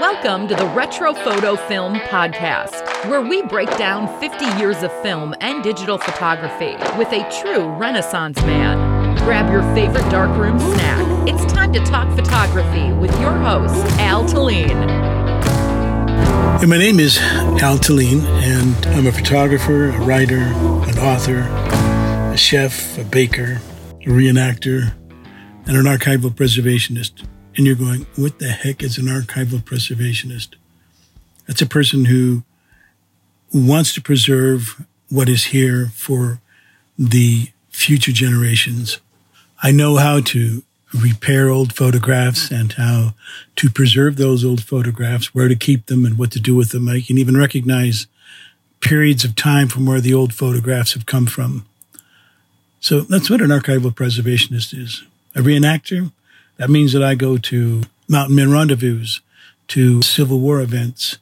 Welcome to the Retro Photo Film Podcast, where we break down 50 years of film and digital photography with a true Renaissance man. Grab your favorite darkroom snack. It's time to talk photography with your host, Al Talene. Hey, my name is Al Talene, and I'm a photographer, a writer, an author, a chef, a baker, a reenactor, and an archival preservationist and you're going, what the heck is an archival preservationist? That's a person who wants to preserve what is here for the future generations. I know how to repair old photographs and how to preserve those old photographs, where to keep them and what to do with them. I can even recognize periods of time from where the old photographs have come from. So that's what an archival preservationist is. A reenactor, that means that I go to mountain men rendezvous, to Civil War events,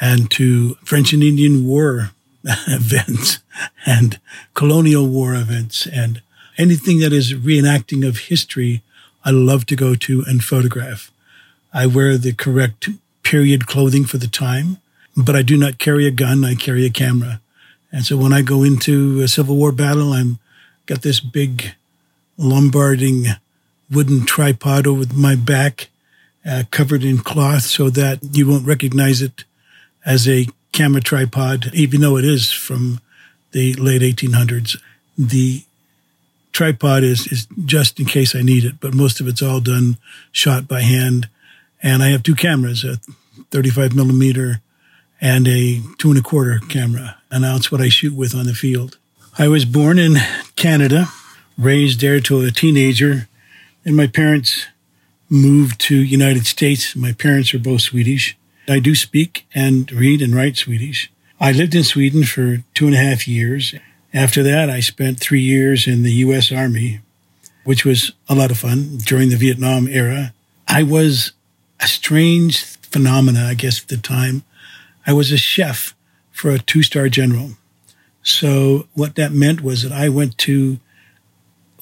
and to French and Indian War events, and colonial war events, and anything that is reenacting of history, I love to go to and photograph. I wear the correct period clothing for the time, but I do not carry a gun. I carry a camera. And so when I go into a Civil War battle, I'm got this big Lombarding wooden tripod over my back, uh, covered in cloth so that you won't recognize it as a camera tripod, even though it is from the late 1800s. The tripod is, is just in case I need it, but most of it's all done shot by hand. And I have two cameras, a 35 millimeter and a two and a quarter camera. And that's what I shoot with on the field. I was born in Canada, raised there till a teenager and my parents moved to United States. My parents are both Swedish. I do speak and read and write Swedish. I lived in Sweden for two and a half years. After that, I spent three years in the U.S. Army, which was a lot of fun during the Vietnam era. I was a strange phenomena, I guess, at the time. I was a chef for a two star general. So, what that meant was that I went to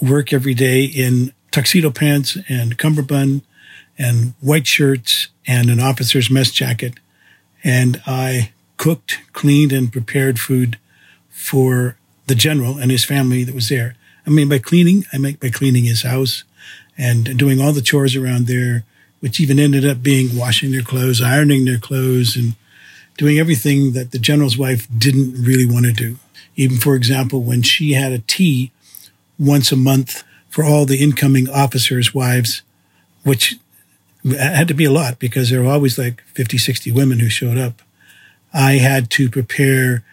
work every day in tuxedo pants and cummerbund and white shirts and an officer's mess jacket. And I cooked, cleaned, and prepared food for the general and his family that was there. I mean, by cleaning, I meant by cleaning his house and doing all the chores around there, which even ended up being washing their clothes, ironing their clothes, and doing everything that the general's wife didn't really want to do. Even, for example, when she had a tea once a month for all the incoming officers' wives, which had to be a lot because there were always like 50, 60 women who showed up. I had to prepare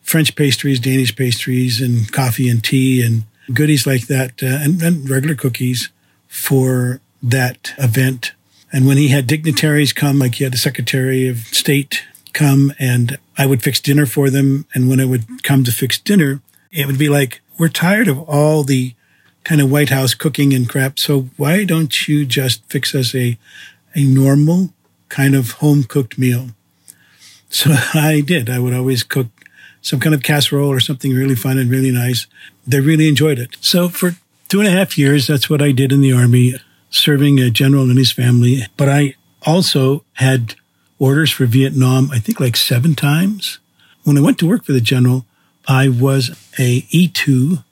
French pastries, Danish pastries, and coffee and tea and goodies like that, uh, and, and regular cookies for that event. And when he had dignitaries come, like he had the Secretary of State come, and I would fix dinner for them. And when I would come to fix dinner, it would be like, we're tired of all the kind of White House cooking and crap. So why don't you just fix us a, a normal kind of home cooked meal? So I did. I would always cook some kind of casserole or something really fun and really nice. They really enjoyed it. So for two and a half years, that's what I did in the army, serving a general and his family. But I also had orders for Vietnam, I think like seven times. When I went to work for the general, I was a E2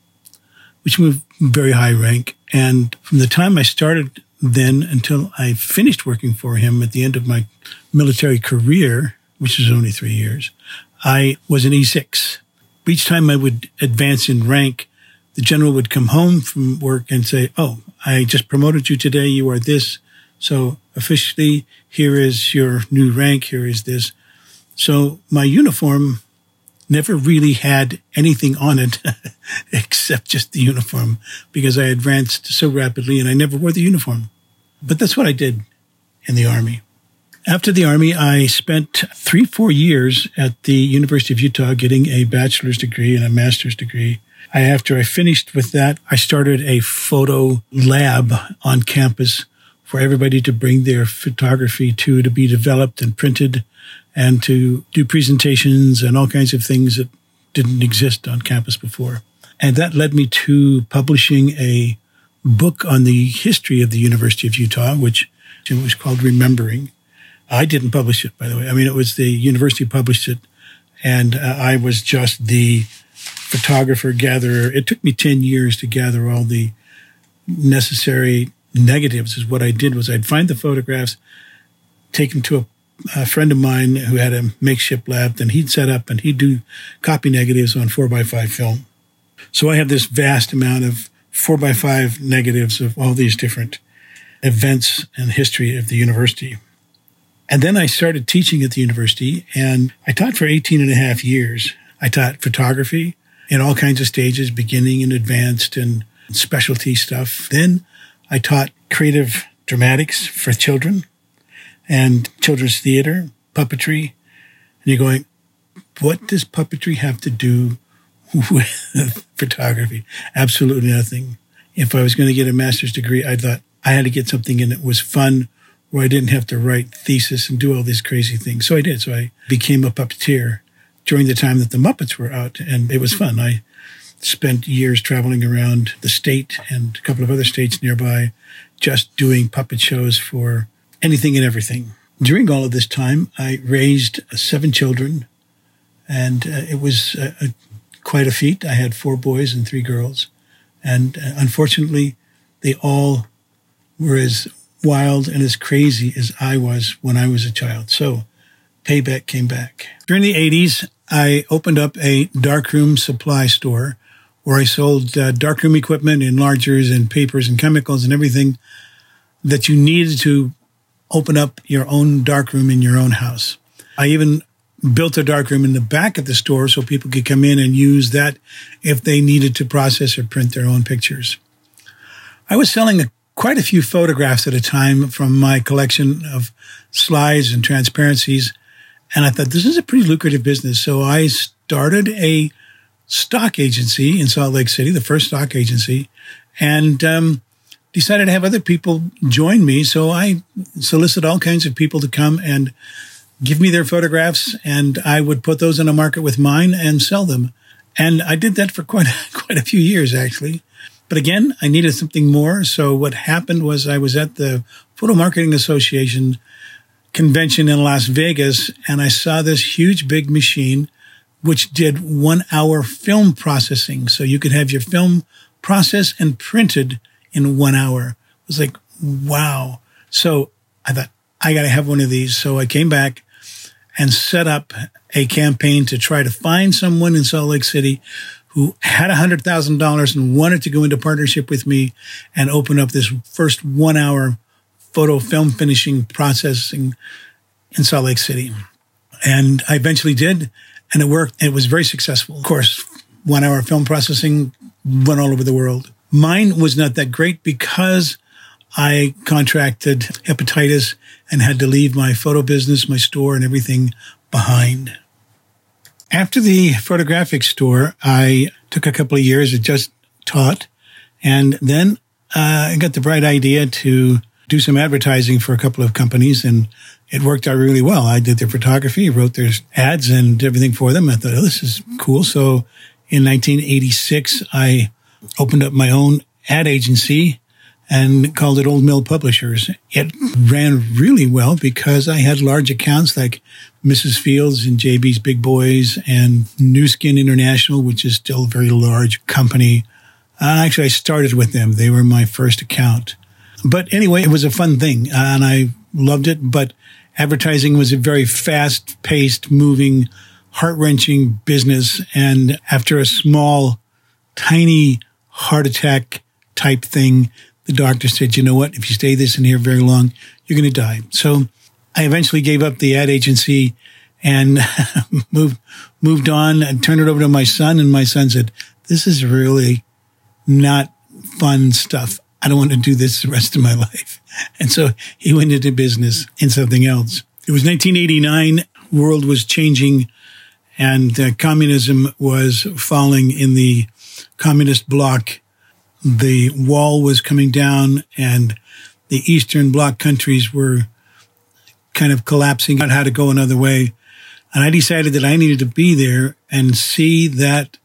which moved very high rank. And from the time I started then until I finished working for him at the end of my military career, which was only three years, I was an E6. Each time I would advance in rank, the general would come home from work and say, Oh, I just promoted you today. You are this. So officially, here is your new rank. Here is this. So my uniform never really had anything on it except just the uniform because I advanced so rapidly and I never wore the uniform. But that's what I did in the Army. After the Army, I spent three, four years at the University of Utah getting a bachelor's degree and a master's degree. I, after I finished with that, I started a photo lab on campus for everybody to bring their photography to, to be developed and printed and to do presentations and all kinds of things that didn't exist on campus before. And that led me to publishing a book on the history of the University of Utah, which was called Remembering. I didn't publish it, by the way. I mean, it was the university published it, and uh, I was just the photographer gatherer. It took me 10 years to gather all the necessary negatives is what I did was I'd find the photographs, take them to a, a friend of mine who had a makeshift lab, and he'd set up and he'd do copy negatives on four by five film. So I have this vast amount of four by five negatives of all these different events and history of the university. And then I started teaching at the university and I taught for 18 and a half years. I taught photography in all kinds of stages, beginning and advanced and specialty stuff. Then I taught creative dramatics for children and children's theater, puppetry. And you're going, what does puppetry have to do with photography? Absolutely nothing. If I was going to get a master's degree, I thought I had to get something in that was fun, where I didn't have to write thesis and do all these crazy things. So I did. So I became a puppeteer during the time that the Muppets were out, and it was fun. I spent years traveling around the state and a couple of other states nearby, just doing puppet shows for anything and everything. During all of this time, I raised seven children, and uh, it was uh, a, quite a feat. I had four boys and three girls, and uh, unfortunately, they all were as wild and as crazy as I was when I was a child. So, payback came back. During the 80s, I opened up a darkroom supply store where I sold uh, darkroom equipment, enlargers, and papers and chemicals and everything that you needed to open up your own darkroom in your own house. I even built a darkroom in the back of the store so people could come in and use that if they needed to process or print their own pictures. I was selling a, quite a few photographs at a time from my collection of slides and transparencies. And I thought this is a pretty lucrative business. So I started a stock agency in Salt Lake City, the first stock agency, and um, decided to have other people join me. So I solicit all kinds of people to come and give me their photographs, and I would put those in a market with mine and sell them. And I did that for quite quite a few years, actually. But again, I needed something more. So what happened was I was at the Photo Marketing Association convention in Las Vegas, and I saw this huge big machine which did one hour film processing. So you could have your film processed and printed in one hour. It was like, wow. So I thought, I got to have one of these. So I came back and set up a campaign to try to find someone in Salt Lake City who had $100,000 and wanted to go into partnership with me and open up this first one hour photo film finishing processing in Salt Lake City. And I eventually did and it worked. It was very successful. Of course, one hour film processing went all over the world. Mine was not that great because I contracted hepatitis and had to leave my photo business, my store, and everything behind. After the photographic store, I took a couple of years, I just taught, and then uh, I got the bright idea to do some advertising for a couple of companies and it worked out really well. I did their photography, wrote their ads and everything for them. I thought, oh, this is cool. So in 1986, I opened up my own ad agency and called it Old Mill Publishers. It ran really well because I had large accounts like Mrs. Fields and JB's Big Boys and Nu Skin International, which is still a very large company. Uh, actually, I started with them. They were my first account. But anyway, it was a fun thing and I loved it. But advertising was a very fast paced, moving, heart wrenching business. And after a small, tiny heart attack type thing, the doctor said, you know what? If you stay this in here very long, you're going to die. So I eventually gave up the ad agency and moved, moved on and turned it over to my son. And my son said, this is really not fun stuff. I don't want to do this the rest of my life. And so he went into business in something else. It was 1989. World was changing and uh, communism was falling in the communist bloc. The wall was coming down and the Eastern bloc countries were kind of collapsing on how to go another way. And I decided that I needed to be there and see that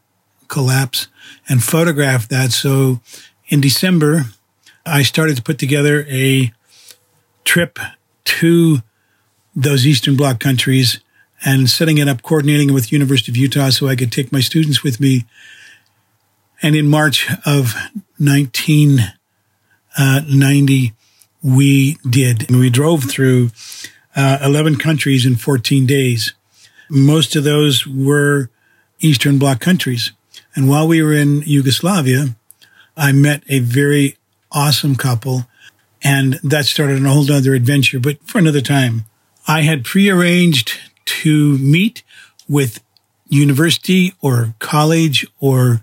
collapse and photograph that. So in December I started to put together a trip to those Eastern Bloc countries and setting it up, coordinating it with University of Utah so I could take my students with me. And in March of 1990, we did. We drove through uh, 11 countries in 14 days. Most of those were Eastern Bloc countries. And while we were in Yugoslavia, I met a very awesome couple, and that started a whole other adventure, but for another time. I had prearranged to meet with university or college or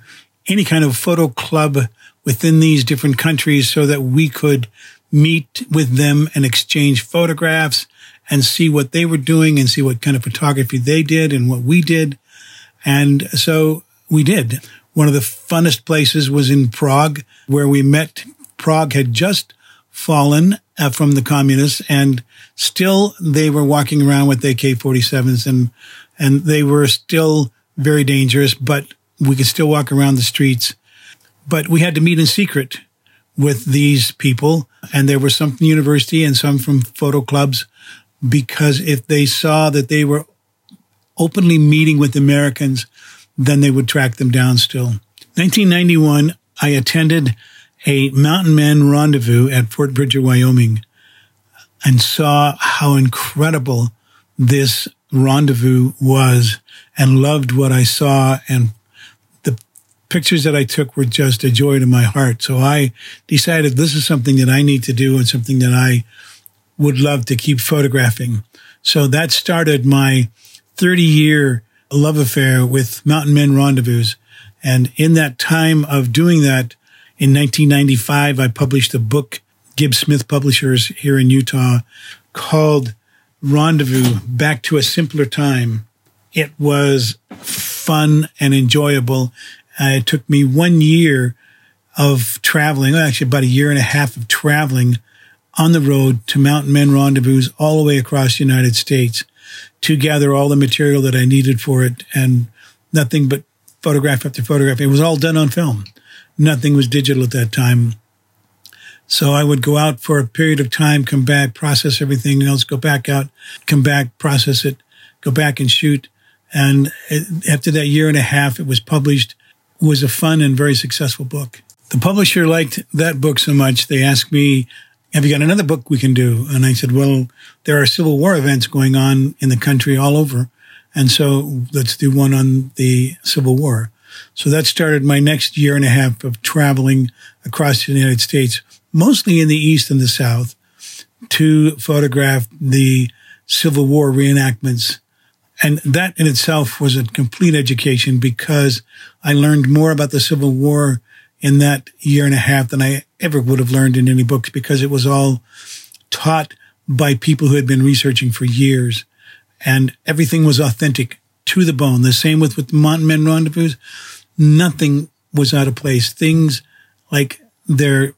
any kind of photo club within these different countries so that we could meet with them and exchange photographs and see what they were doing and see what kind of photography they did and what we did. And so we did. One of the funnest places was in Prague where we met. Prague had just fallen uh, from the communists and still they were walking around with AK-47s and, and they were still very dangerous, but we could still walk around the streets. But we had to meet in secret with these people and there were some from university and some from photo clubs because if they saw that they were openly meeting with Americans, then they would track them down still. 1991, I attended a mountain men rendezvous at Fort Bridger, Wyoming, and saw how incredible this rendezvous was and loved what I saw. And the pictures that I took were just a joy to my heart. So I decided this is something that I need to do and something that I would love to keep photographing. So that started my 30 year love affair with Mountain Men Rendezvous. And in that time of doing that, in 1995, I published a book, Gibbs Smith Publishers here in Utah, called Rendezvous Back to a Simpler Time. It was fun and enjoyable. Uh, it took me one year of traveling, actually about a year and a half of traveling on the road to Mountain Men Rendezvous all the way across the United States to gather all the material that I needed for it and nothing but photograph after photograph. It was all done on film. Nothing was digital at that time. So I would go out for a period of time, come back, process everything else, go back out, come back, process it, go back and shoot. And after that year and a half, it was published. Was a fun and very successful book. The publisher liked that book so much, they asked me have you got another book we can do? And I said, well, there are Civil War events going on in the country all over. And so let's do one on the Civil War. So that started my next year and a half of traveling across the United States, mostly in the East and the South, to photograph the Civil War reenactments. And that in itself was a complete education because I learned more about the Civil War in that year and a half than I ever would have learned in any books because it was all taught by people who had been researching for years. And everything was authentic to the bone. The same with, with Mountain Men Rendezvous. Nothing was out of place. Things like their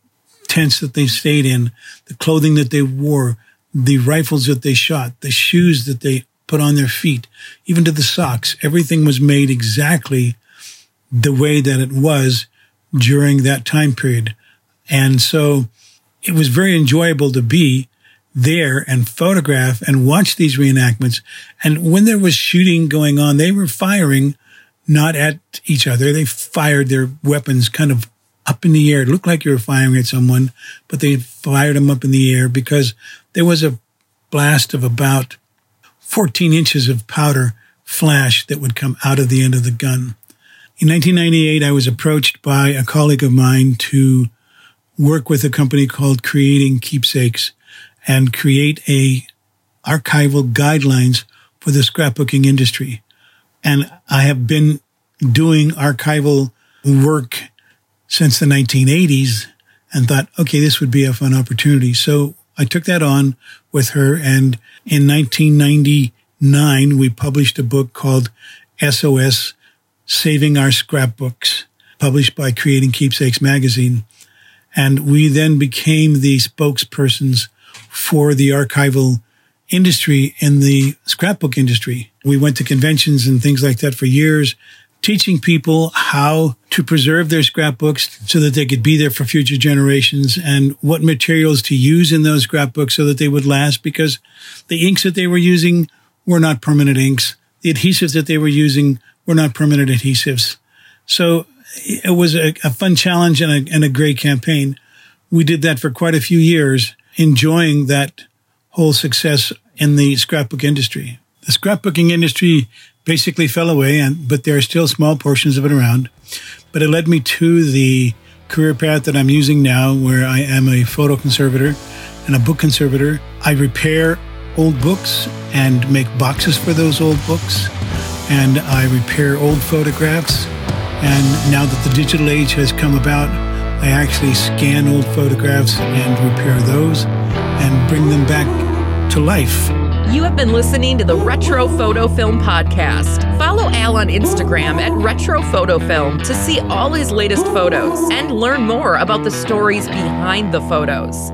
tents that they stayed in, the clothing that they wore, the rifles that they shot, the shoes that they put on their feet, even to the socks. Everything was made exactly the way that it was during that time period. And so it was very enjoyable to be there and photograph and watch these reenactments. And when there was shooting going on, they were firing not at each other. They fired their weapons kind of up in the air. It looked like you were firing at someone, but they fired them up in the air because there was a blast of about 14 inches of powder flash that would come out of the end of the gun. In 1998, I was approached by a colleague of mine to work with a company called Creating Keepsakes and create a archival guidelines for the scrapbooking industry. And I have been doing archival work since the 1980s and thought, okay, this would be a fun opportunity. So I took that on with her. And in 1999, we published a book called SOS Saving Our Scrapbooks, published by Creating Keepsakes magazine. And we then became the spokespersons for the archival industry in the scrapbook industry. We went to conventions and things like that for years, teaching people how to preserve their scrapbooks so that they could be there for future generations and what materials to use in those scrapbooks so that they would last because the inks that they were using were not permanent inks. The adhesives that they were using were not permanent adhesives. So it was a, a fun challenge and a, and a great campaign. We did that for quite a few years, enjoying that whole success in the scrapbook industry. The scrapbooking industry basically fell away, and but there are still small portions of it around. But it led me to the career path that I'm using now, where I am a photo conservator and a book conservator. I repair old books and make boxes for those old books, and I repair old photographs. And now that the digital age has come about, I actually scan old photographs and repair those and bring them back to life. You have been listening to the Retro Photo Film Podcast. Follow Al on Instagram at Retro Photo Film to see all his latest photos and learn more about the stories behind the photos.